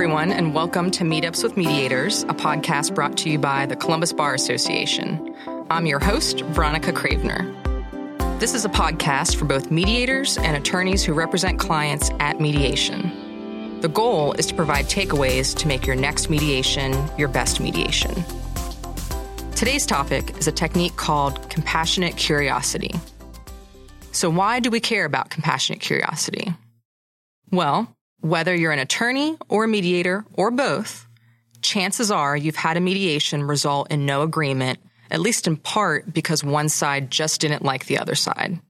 everyone, and welcome to Meetups with Mediators, a podcast brought to you by the Columbus Bar Association. I'm your host, Veronica Cravener. This is a podcast for both mediators and attorneys who represent clients at mediation. The goal is to provide takeaways to make your next mediation your best mediation. Today's topic is a technique called compassionate curiosity. So, why do we care about compassionate curiosity? Well, whether you're an attorney or a mediator or both, chances are you've had a mediation result in no agreement, at least in part because one side just didn't like the other side.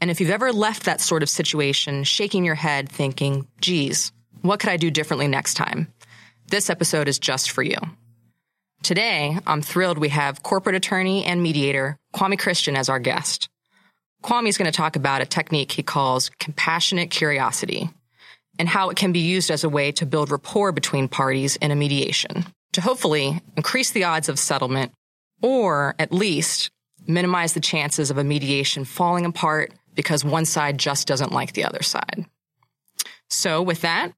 And if you've ever left that sort of situation shaking your head thinking, geez, what could I do differently next time? This episode is just for you. Today, I'm thrilled we have corporate attorney and mediator Kwame Christian as our guest. Kwame is going to talk about a technique he calls compassionate curiosity and how it can be used as a way to build rapport between parties in a mediation to hopefully increase the odds of settlement or at least minimize the chances of a mediation falling apart because one side just doesn't like the other side. So with that,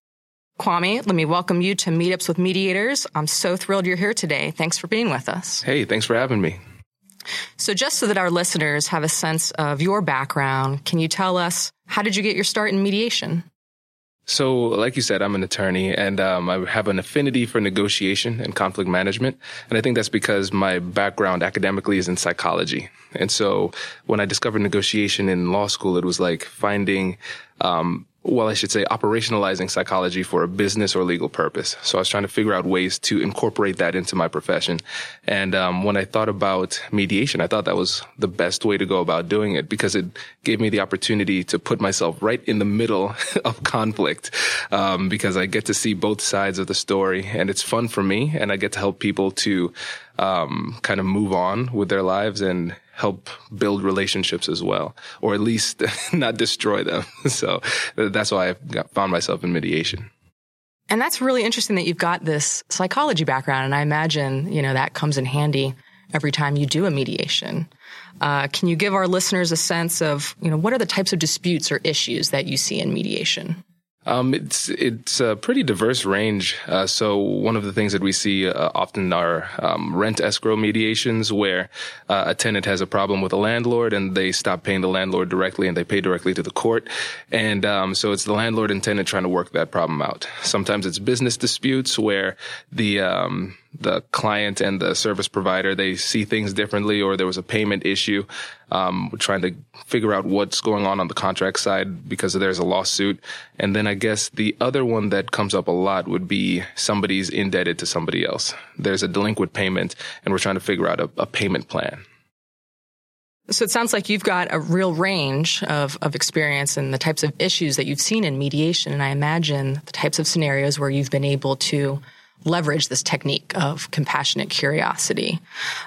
Kwame, let me welcome you to Meetups with Mediators. I'm so thrilled you're here today. Thanks for being with us. Hey, thanks for having me. So just so that our listeners have a sense of your background, can you tell us how did you get your start in mediation? So, like you said, I'm an attorney and um, I have an affinity for negotiation and conflict management. And I think that's because my background academically is in psychology. And so when I discovered negotiation in law school, it was like finding um, well, I should say operationalizing psychology for a business or legal purpose. So I was trying to figure out ways to incorporate that into my profession. And um, when I thought about mediation, I thought that was the best way to go about doing it because it gave me the opportunity to put myself right in the middle of conflict um, because I get to see both sides of the story and it's fun for me and I get to help people to um, kind of move on with their lives and help build relationships as well, or at least not destroy them. So that's why I found myself in mediation. And that's really interesting that you've got this psychology background. And I imagine, you know, that comes in handy every time you do a mediation. Uh, can you give our listeners a sense of, you know, what are the types of disputes or issues that you see in mediation? Um, it's it's a pretty diverse range. Uh, so one of the things that we see uh, often are um, rent escrow mediations, where uh, a tenant has a problem with a landlord and they stop paying the landlord directly and they pay directly to the court, and um, so it's the landlord and tenant trying to work that problem out. Sometimes it's business disputes where the um, the client and the service provider they see things differently or there was a payment issue. Um, we're trying to figure out what's going on on the contract side because there's a lawsuit. And then i guess the other one that comes up a lot would be somebody's indebted to somebody else. There's a delinquent payment and we're trying to figure out a, a payment plan. So it sounds like you've got a real range of, of experience and the types of issues that you've seen in mediation. And I imagine the types of scenarios where you've been able to leverage this technique of compassionate curiosity.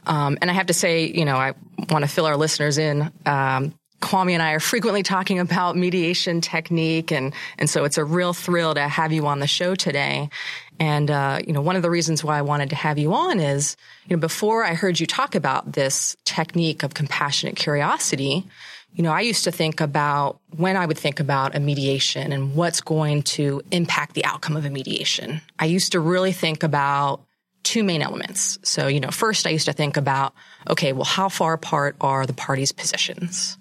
Um, and I have to say, you know, I want to fill our listeners in. Um, Kwame and I are frequently talking about mediation technique, and and so it's a real thrill to have you on the show today. And uh, you know, one of the reasons why I wanted to have you on is, you know, before I heard you talk about this technique of compassionate curiosity, you know, I used to think about when I would think about a mediation and what's going to impact the outcome of a mediation. I used to really think about two main elements. So, you know, first I used to think about, okay, well, how far apart are the parties' positions?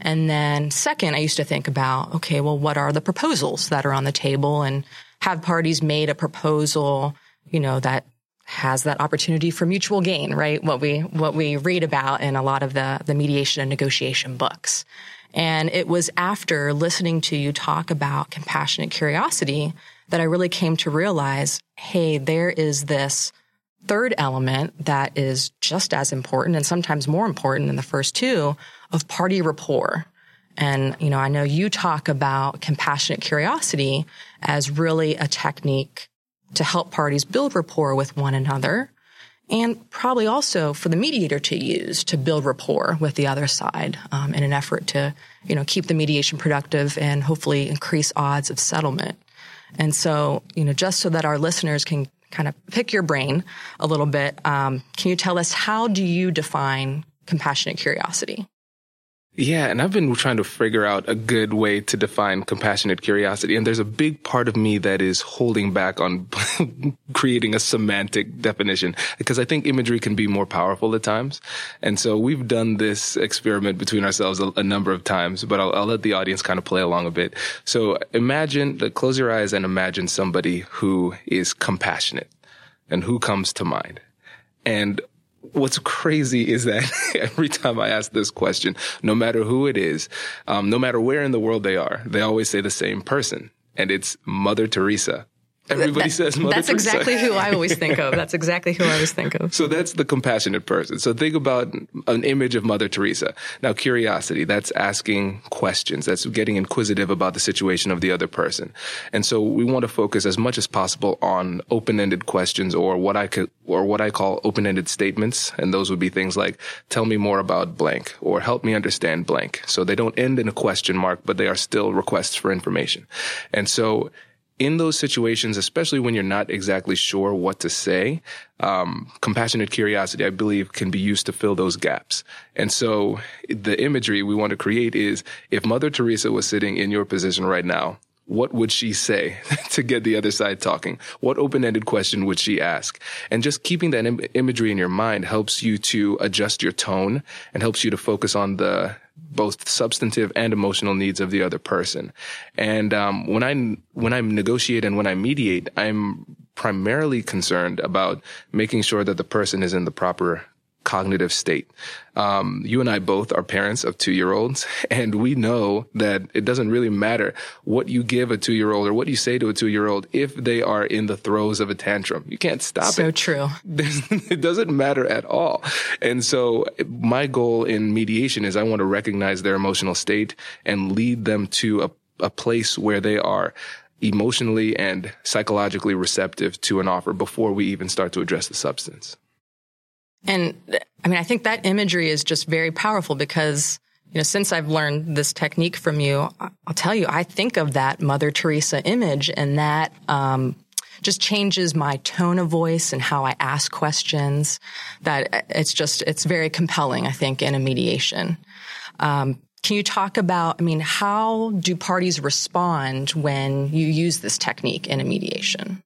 And then second, I used to think about, okay, well, what are the proposals that are on the table and have parties made a proposal, you know, that has that opportunity for mutual gain, right? What we, what we read about in a lot of the, the mediation and negotiation books. And it was after listening to you talk about compassionate curiosity that I really came to realize, hey, there is this third element that is just as important and sometimes more important than the first two of party rapport. And, you know, I know you talk about compassionate curiosity as really a technique to help parties build rapport with one another and probably also for the mediator to use to build rapport with the other side um, in an effort to you know keep the mediation productive and hopefully increase odds of settlement. And so you know just so that our listeners can kind of pick your brain a little bit um, can you tell us how do you define compassionate curiosity Yeah, and I've been trying to figure out a good way to define compassionate curiosity. And there's a big part of me that is holding back on creating a semantic definition because I think imagery can be more powerful at times. And so we've done this experiment between ourselves a, a number of times, but I'll, I'll, let the audience kind of play along a bit. So imagine, close your eyes and imagine somebody who is compassionate and who comes to mind. And what's crazy is that every time I ask this question, no matter who it is, um, no matter where in the world they are, they always say the same person, and it's Mother Teresa. Everybody that, says Mother That's Teresa. exactly who I always think of. That's exactly who I always think of. So that's the compassionate person. So think about an image of Mother Teresa. Now, curiosity, that's asking questions. That's getting inquisitive about the situation of the other person. And so we want to focus as much as possible on open-ended questions or what I could, or what I call open-ended statements. And those would be things like, tell me more about blank or help me understand blank. So they don't end in a question mark, but they are still requests for information. And so in those situations, especially when you're not exactly sure what to say, um, compassionate curiosity, I believe, can be used to fill those gaps. And so the imagery we want to create is if Mother Teresa was sitting in your position right now, what would she say to get the other side talking? What open-ended question would she ask? And just keeping that Im- imagery in your mind helps you to adjust your tone and helps you to focus on the both substantive and emotional needs of the other person. And um, when I when I negotiate and when I mediate, I'm primarily concerned about making sure that the person is in the proper cognitive state. Um, you and I both are parents of two year olds, and we know that it doesn't really matter what you give a two year old or what you say to a two year old if they are in the throes of a tantrum. You can't stop so it. So true. it doesn't matter at all. And so my goal in mediation is I want to recognize their emotional state and lead them to a, a place where they are emotionally and psychologically receptive to an offer before we even start to address the substance. And I mean, I think that imagery is just very powerful because, you know, since I've learned this technique from you, I'll tell you, I think of that Mother Teresa image and that, um, just changes my tone of voice and how I ask questions. That it's just, it's very compelling, I think, in a mediation. Um, can you talk about, I mean, how do parties respond when you use this technique in a mediation?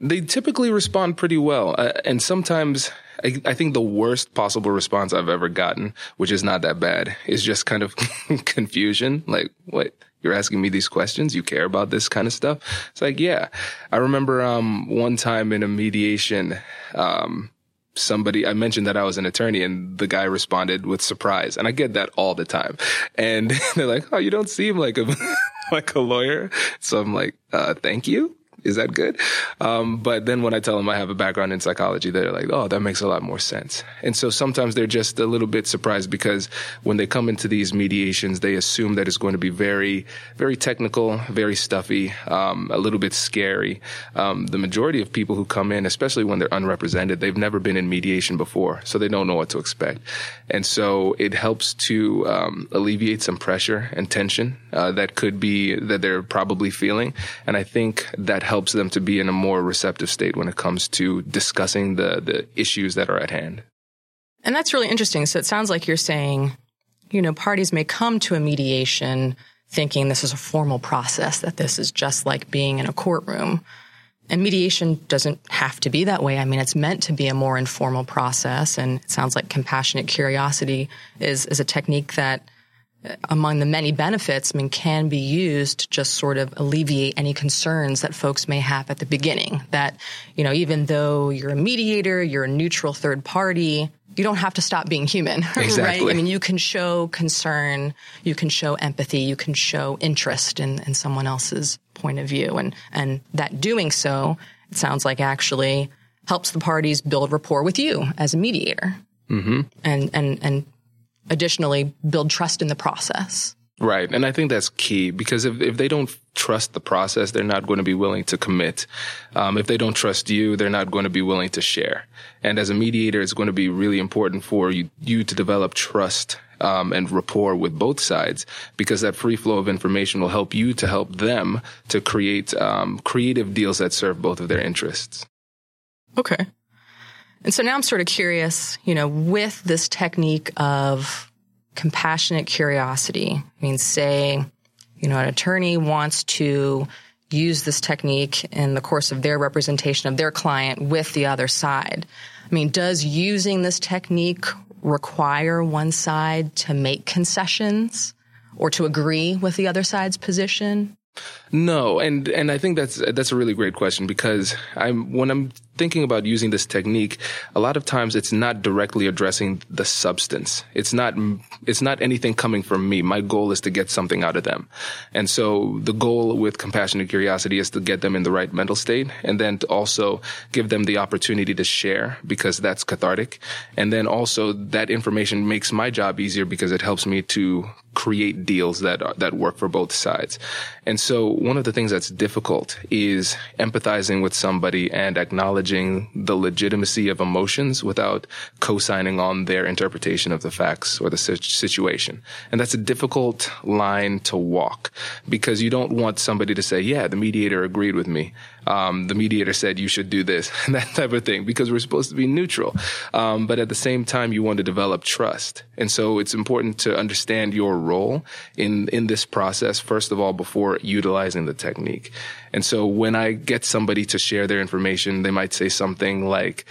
They typically respond pretty well. Uh, and sometimes I, I, think the worst possible response I've ever gotten, which is not that bad, is just kind of confusion. Like, what? You're asking me these questions? You care about this kind of stuff? It's like, yeah. I remember, um, one time in a mediation, um, somebody, I mentioned that I was an attorney and the guy responded with surprise. And I get that all the time. And they're like, Oh, you don't seem like a, like a lawyer. So I'm like, uh, thank you is that good? Um, but then when I tell them I have a background in psychology, they're like, oh, that makes a lot more sense. And so sometimes they're just a little bit surprised because when they come into these mediations, they assume that it's going to be very, very technical, very stuffy, um, a little bit scary. Um, the majority of people who come in, especially when they're unrepresented, they've never been in mediation before, so they don't know what to expect. And so it helps to um, alleviate some pressure and tension uh, that could be that they're probably feeling. And I think that helps helps them to be in a more receptive state when it comes to discussing the, the issues that are at hand. And that's really interesting. So it sounds like you're saying, you know, parties may come to a mediation thinking this is a formal process, that this is just like being in a courtroom. And mediation doesn't have to be that way. I mean, it's meant to be a more informal process. And it sounds like compassionate curiosity is, is a technique that among the many benefits, I mean, can be used to just sort of alleviate any concerns that folks may have at the beginning. That, you know, even though you're a mediator, you're a neutral third party, you don't have to stop being human, exactly. right? I mean, you can show concern, you can show empathy, you can show interest in, in someone else's point of view. And, and that doing so, it sounds like actually helps the parties build rapport with you as a mediator. Mm-hmm. And, and, and additionally build trust in the process. Right. And I think that's key because if, if they don't trust the process, they're not going to be willing to commit. Um, if they don't trust you, they're not going to be willing to share. And as a mediator, it's going to be really important for you, you to develop trust um, and rapport with both sides because that free flow of information will help you to help them to create um, creative deals that serve both of their interests. Okay. And so now I'm sort of curious, you know, with this technique of compassionate curiosity. I mean, say, you know, an attorney wants to use this technique in the course of their representation of their client with the other side. I mean, does using this technique require one side to make concessions or to agree with the other side's position? No, and and I think that's that's a really great question because I'm when I'm thinking about using this technique, a lot of times it's not directly addressing the substance. It's not it's not anything coming from me. My goal is to get something out of them. And so the goal with compassionate curiosity is to get them in the right mental state and then to also give them the opportunity to share because that's cathartic. And then also that information makes my job easier because it helps me to create deals that are, that work for both sides. And so one of the things that's difficult is empathizing with somebody and acknowledging the legitimacy of emotions without co-signing on their interpretation of the facts or the situation. And that's a difficult line to walk because you don't want somebody to say, yeah, the mediator agreed with me. Um, the mediator said you should do this, and that type of thing, because we're supposed to be neutral. Um, but at the same time, you want to develop trust. And so it's important to understand your role in, in this process, first of all, before utilizing the technique. And so when I get somebody to share their information, they might say something like,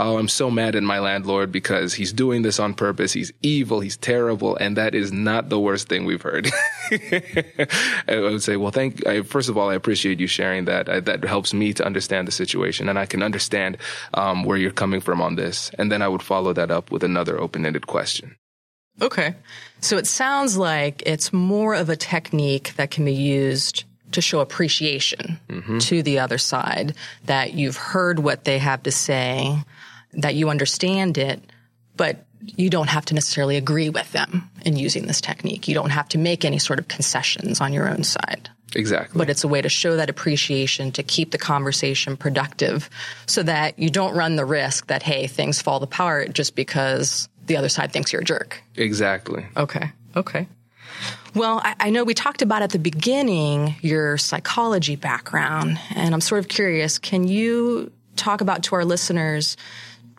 Oh, I'm so mad at my landlord because he's doing this on purpose. He's evil. He's terrible. And that is not the worst thing we've heard. I would say, well, thank, I, first of all, I appreciate you sharing that. I, that helps me to understand the situation and I can understand, um, where you're coming from on this. And then I would follow that up with another open-ended question. Okay. So it sounds like it's more of a technique that can be used to show appreciation mm-hmm. to the other side, that you've heard what they have to say, that you understand it, but you don't have to necessarily agree with them in using this technique. You don't have to make any sort of concessions on your own side. Exactly. But it's a way to show that appreciation, to keep the conversation productive so that you don't run the risk that, hey, things fall apart just because the other side thinks you're a jerk. Exactly. Okay. Okay. Well, I, I know we talked about at the beginning your psychology background, and I'm sort of curious can you talk about to our listeners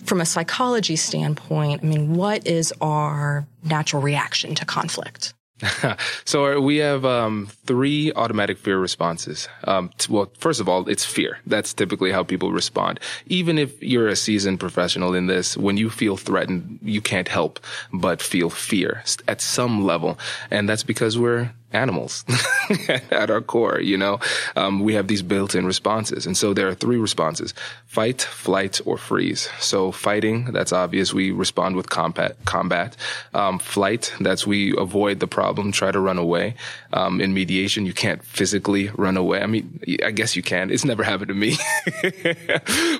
from a psychology standpoint, I mean, what is our natural reaction to conflict? so we have um, three automatic fear responses. Um, t- well, first of all, it's fear. That's typically how people respond. Even if you're a seasoned professional in this, when you feel threatened, you can't help but feel fear at some level, and that's because we're animals at our core, you know, um, we have these built-in responses. And so there are three responses, fight, flight, or freeze. So fighting, that's obvious. We respond with combat, combat. Um, flight, that's we avoid the problem, try to run away. Um, in mediation, you can't physically run away. I mean, I guess you can. It's never happened to me.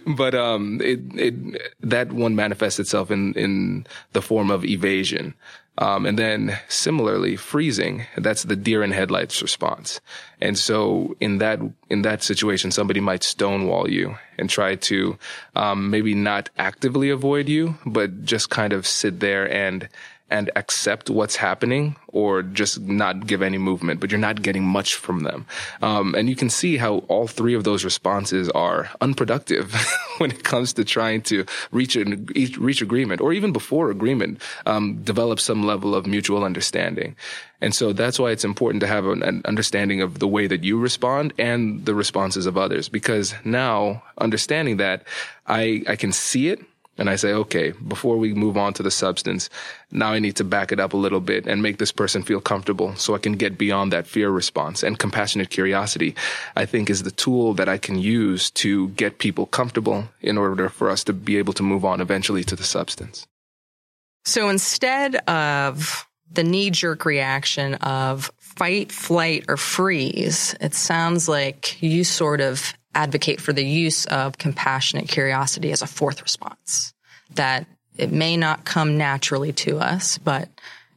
but, um, it, it, that one manifests itself in, in the form of evasion. Um, and then similarly, freezing, that's the deer in headlights response. And so in that, in that situation, somebody might stonewall you and try to, um, maybe not actively avoid you, but just kind of sit there and, and accept what's happening or just not give any movement, but you're not getting much from them. Um, and you can see how all three of those responses are unproductive when it comes to trying to reach an, reach agreement or even before agreement, um, develop some level of mutual understanding. And so that's why it's important to have an, an understanding of the way that you respond and the responses of others, because now understanding that I, I can see it and I say, okay, before we move on to the substance, now I need to back it up a little bit and make this person feel comfortable so I can get beyond that fear response. And compassionate curiosity, I think, is the tool that I can use to get people comfortable in order for us to be able to move on eventually to the substance. So instead of the knee jerk reaction of fight, flight, or freeze, it sounds like you sort of advocate for the use of compassionate curiosity as a fourth response. That it may not come naturally to us, but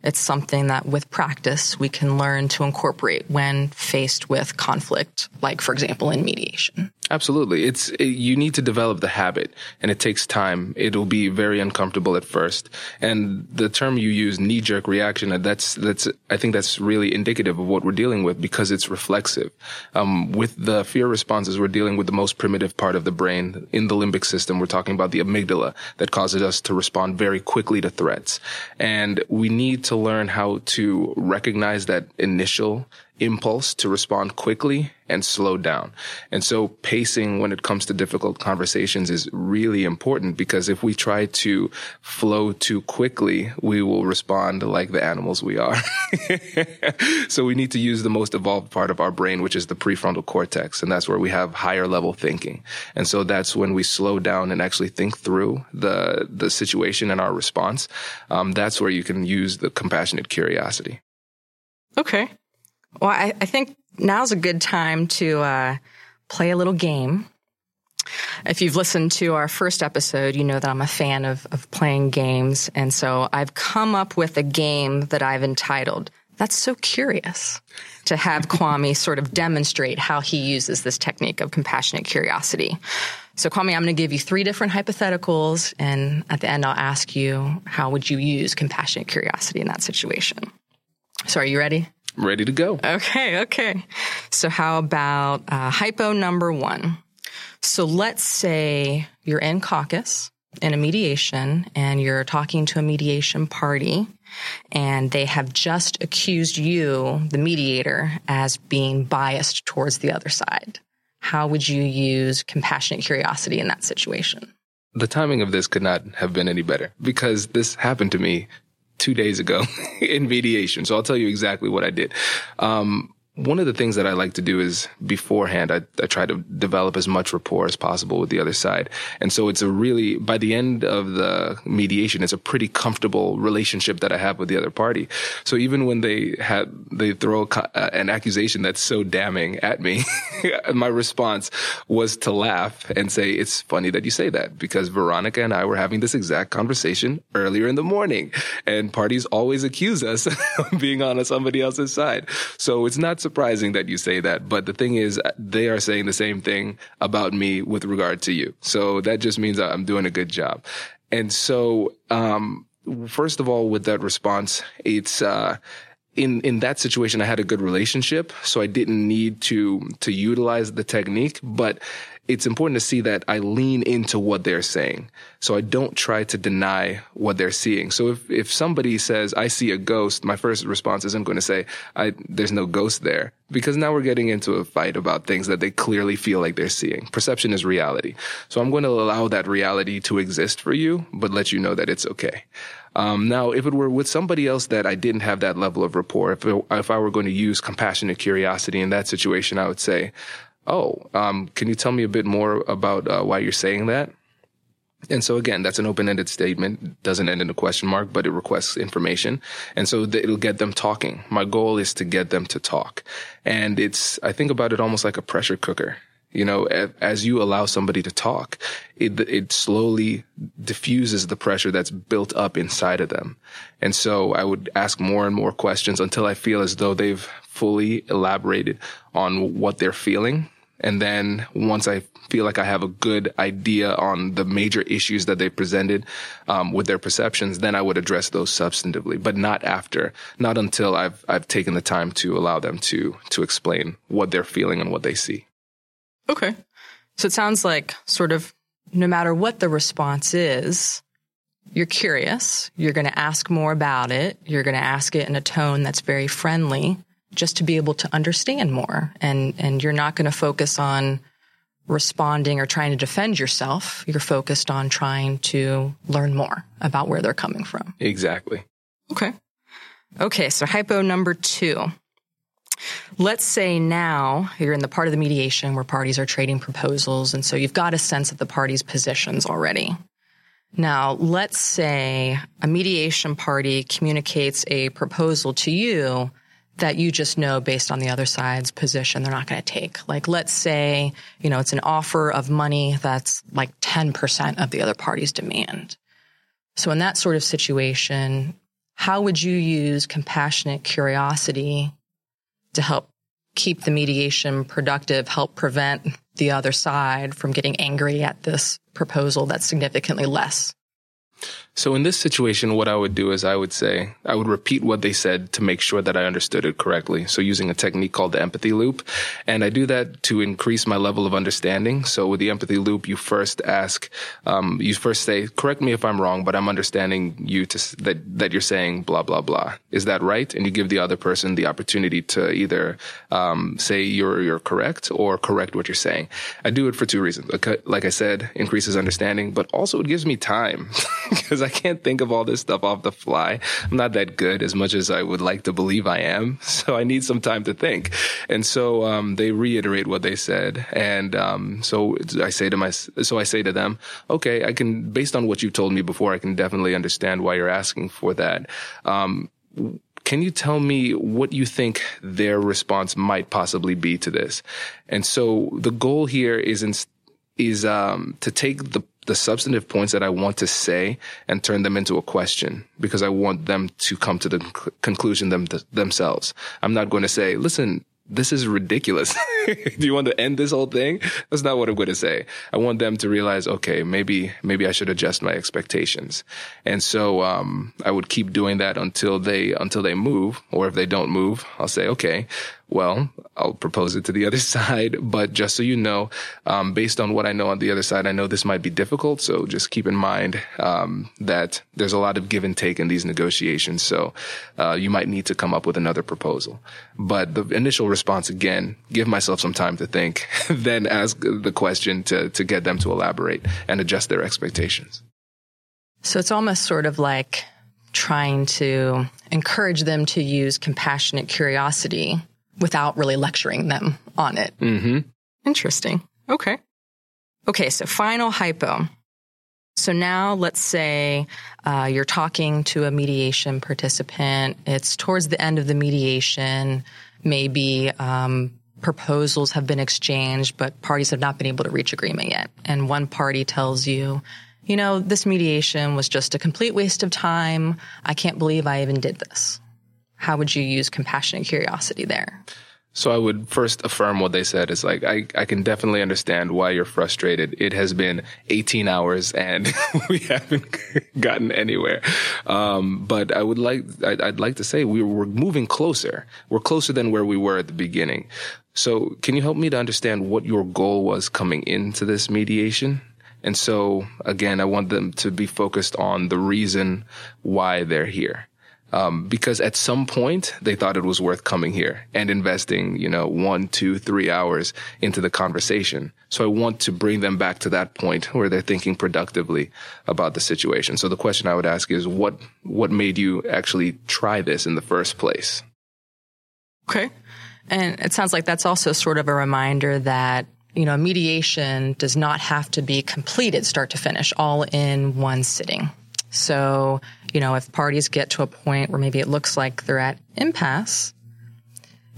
it's something that with practice we can learn to incorporate when faced with conflict, like for example in mediation. Absolutely. It's, it, you need to develop the habit and it takes time. It'll be very uncomfortable at first. And the term you use, knee jerk reaction, that's, that's, I think that's really indicative of what we're dealing with because it's reflexive. Um, with the fear responses, we're dealing with the most primitive part of the brain in the limbic system. We're talking about the amygdala that causes us to respond very quickly to threats. And we need to learn how to recognize that initial impulse to respond quickly and slow down. And so pacing when it comes to difficult conversations is really important because if we try to flow too quickly, we will respond like the animals we are. so we need to use the most evolved part of our brain, which is the prefrontal cortex. And that's where we have higher level thinking. And so that's when we slow down and actually think through the, the situation and our response. Um, that's where you can use the compassionate curiosity. Okay. Well, I, I think now's a good time to uh, play a little game. If you've listened to our first episode, you know that I'm a fan of, of playing games. And so I've come up with a game that I've entitled, That's So Curious, to have Kwame sort of demonstrate how he uses this technique of compassionate curiosity. So Kwame, I'm going to give you three different hypotheticals. And at the end, I'll ask you, how would you use compassionate curiosity in that situation? So are you ready? Ready to go. Okay, okay. So how about uh, hypo number one? So let's say you're in caucus in a mediation and you're talking to a mediation party and they have just accused you, the mediator, as being biased towards the other side. How would you use compassionate curiosity in that situation? The timing of this could not have been any better because this happened to me two days ago in mediation. So I'll tell you exactly what I did. Um, one of the things that I like to do is beforehand, I, I, try to develop as much rapport as possible with the other side. And so it's a really, by the end of the mediation, it's a pretty comfortable relationship that I have with the other party. So even when they had, they throw a, uh, an accusation that's so damning at me, my response was to laugh and say, it's funny that you say that because Veronica and I were having this exact conversation earlier in the morning and parties always accuse us of being on somebody else's side. So it's not surprising that you say that, but the thing is, they are saying the same thing about me with regard to you. So that just means I'm doing a good job. And so, um, first of all, with that response, it's, uh, in in that situation I had a good relationship so I didn't need to to utilize the technique but it's important to see that I lean into what they're saying. So I don't try to deny what they're seeing. So if, if somebody says, I see a ghost, my first response isn't going to say, I, there's no ghost there. Because now we're getting into a fight about things that they clearly feel like they're seeing. Perception is reality. So I'm going to allow that reality to exist for you, but let you know that it's okay. Um, now, if it were with somebody else that I didn't have that level of rapport, if, it, if I were going to use compassionate curiosity in that situation, I would say, oh, um, can you tell me a bit more about uh, why you're saying that? And so again, that's an open-ended statement. Doesn't end in a question mark, but it requests information. And so it'll get them talking. My goal is to get them to talk. And it's, I think about it almost like a pressure cooker. You know, as you allow somebody to talk, it, it slowly diffuses the pressure that's built up inside of them. And so I would ask more and more questions until I feel as though they've fully elaborated on what they're feeling and then once I feel like I have a good idea on the major issues that they presented um, with their perceptions, then I would address those substantively, but not after, not until I've I've taken the time to allow them to to explain what they're feeling and what they see. Okay, so it sounds like sort of no matter what the response is, you're curious. You're going to ask more about it. You're going to ask it in a tone that's very friendly just to be able to understand more. And, and you're not going to focus on responding or trying to defend yourself. You're focused on trying to learn more about where they're coming from. Exactly. Okay. Okay. So hypo number two. Let's say now you're in the part of the mediation where parties are trading proposals. And so you've got a sense of the parties' positions already. Now, let's say a mediation party communicates a proposal to you that you just know based on the other side's position they're not going to take. Like let's say, you know, it's an offer of money that's like 10% of the other party's demand. So in that sort of situation, how would you use compassionate curiosity to help keep the mediation productive, help prevent the other side from getting angry at this proposal that's significantly less? So in this situation, what I would do is I would say, I would repeat what they said to make sure that I understood it correctly. So using a technique called the empathy loop. And I do that to increase my level of understanding. So with the empathy loop, you first ask, um, you first say, correct me if I'm wrong, but I'm understanding you to, that, that you're saying blah, blah, blah. Is that right? And you give the other person the opportunity to either, um, say you're, you're correct or correct what you're saying. I do it for two reasons. Like I said, increases understanding, but also it gives me time because I can't think of all this stuff off the fly. I'm not that good as much as I would like to believe I am. So I need some time to think. And so, um, they reiterate what they said. And, um, so I say to my, so I say to them, okay, I can, based on what you've told me before, I can definitely understand why you're asking for that. Um, can you tell me what you think their response might possibly be to this? And so the goal here is in, is um, to take the the substantive points that I want to say and turn them into a question because I want them to come to the conclusion them themselves. I'm not going to say, listen, this is ridiculous. Do you want to end this whole thing? That's not what I'm going to say. I want them to realize, okay, maybe, maybe I should adjust my expectations. And so, um, I would keep doing that until they, until they move, or if they don't move, I'll say, okay, well, I'll propose it to the other side. But just so you know, um, based on what I know on the other side, I know this might be difficult. So just keep in mind um, that there's a lot of give and take in these negotiations. So uh, you might need to come up with another proposal. But the initial response, again, give myself some time to think, then ask the question to to get them to elaborate and adjust their expectations. So it's almost sort of like trying to encourage them to use compassionate curiosity without really lecturing them on it. Mm-hmm. Interesting. Okay. Okay. So final hypo. So now let's say uh, you're talking to a mediation participant. It's towards the end of the mediation. Maybe um, proposals have been exchanged, but parties have not been able to reach agreement yet. And one party tells you, you know, this mediation was just a complete waste of time. I can't believe I even did this how would you use compassion and curiosity there? So I would first affirm what they said. Is like, I, I can definitely understand why you're frustrated. It has been 18 hours and we haven't gotten anywhere. Um, but I would like, I'd, I'd like to say we we're moving closer. We're closer than where we were at the beginning. So can you help me to understand what your goal was coming into this mediation? And so again, I want them to be focused on the reason why they're here um, because at some point they thought it was worth coming here and investing, you know, one, two, three hours into the conversation. So I want to bring them back to that point where they're thinking productively about the situation. So the question I would ask is what, what made you actually try this in the first place? Okay. And it sounds like that's also sort of a reminder that you know, mediation does not have to be completed start to finish all in one sitting. So, you know, if parties get to a point where maybe it looks like they're at impasse,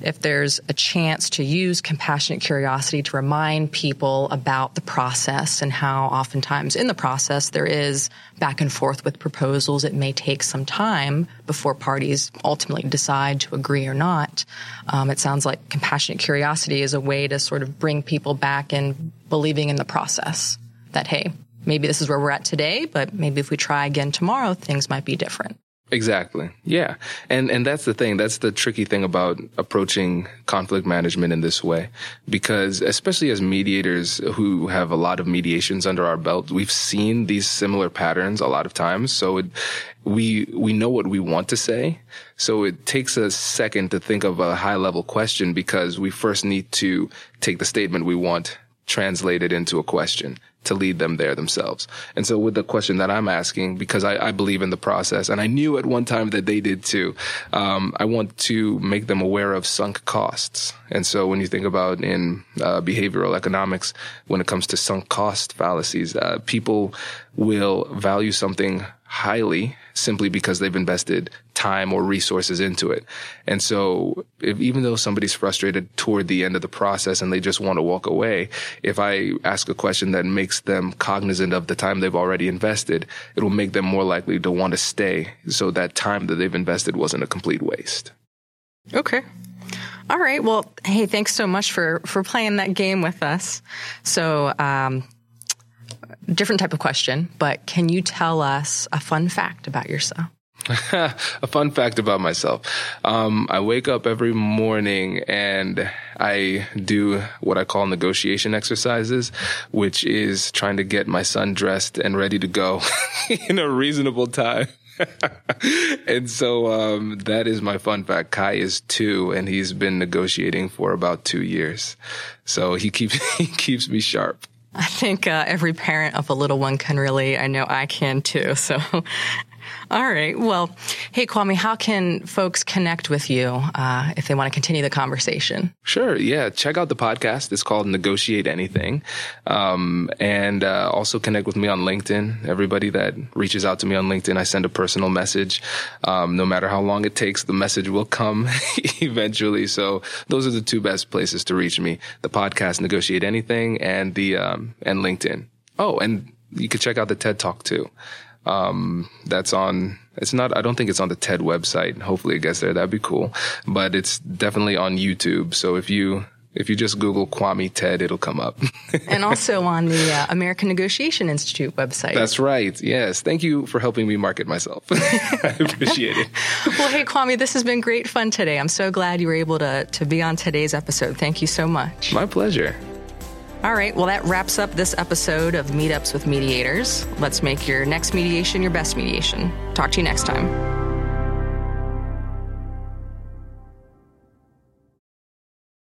if there's a chance to use compassionate curiosity to remind people about the process and how oftentimes in the process there is back and forth with proposals. It may take some time before parties ultimately decide to agree or not. Um, it sounds like compassionate curiosity is a way to sort of bring people back in believing in the process that, hey, maybe this is where we're at today, but maybe if we try again tomorrow, things might be different. Exactly. Yeah. And and that's the thing. That's the tricky thing about approaching conflict management in this way because especially as mediators who have a lot of mediations under our belt, we've seen these similar patterns a lot of times. So it, we we know what we want to say. So it takes a second to think of a high level question because we first need to take the statement we want translated into a question to lead them there themselves. And so with the question that I'm asking, because I, I believe in the process and I knew at one time that they did too, um, I want to make them aware of sunk costs. And so when you think about in uh, behavioral economics, when it comes to sunk cost fallacies, uh, people will value something highly simply because they've invested time or resources into it. And so if, even though somebody's frustrated toward the end of the process and they just want to walk away, if I ask a question that makes them cognizant of the time they've already invested, it will make them more likely to want to stay. So that time that they've invested wasn't a complete waste. Okay. All right. Well, hey, thanks so much for for playing that game with us. So, um, different type of question, but can you tell us a fun fact about yourself? a fun fact about myself. Um, I wake up every morning and I do what I call negotiation exercises, which is trying to get my son dressed and ready to go in a reasonable time. and so um, that is my fun fact. Kai is two, and he's been negotiating for about two years. So he keeps he keeps me sharp. I think uh, every parent of a little one can relate. I know I can too. So all right. Well, hey, Kwame, how can folks connect with you uh, if they want to continue the conversation? Sure. Yeah. Check out the podcast. It's called Negotiate Anything. Um, and uh, also connect with me on LinkedIn. Everybody that reaches out to me on LinkedIn, I send a personal message. Um, no matter how long it takes, the message will come eventually. So those are the two best places to reach me. The podcast, Negotiate Anything, and the, um, and LinkedIn. Oh, and you can check out the TED Talk too. Um, that's on, it's not, I don't think it's on the TED website. Hopefully it gets there. That'd be cool. But it's definitely on YouTube. So if you, if you just Google Kwame TED, it'll come up. and also on the uh, American Negotiation Institute website. That's right. Yes. Thank you for helping me market myself. I appreciate it. well, hey, Kwame, this has been great fun today. I'm so glad you were able to, to be on today's episode. Thank you so much. My pleasure. All right, well, that wraps up this episode of Meetups with Mediators. Let's make your next mediation your best mediation. Talk to you next time.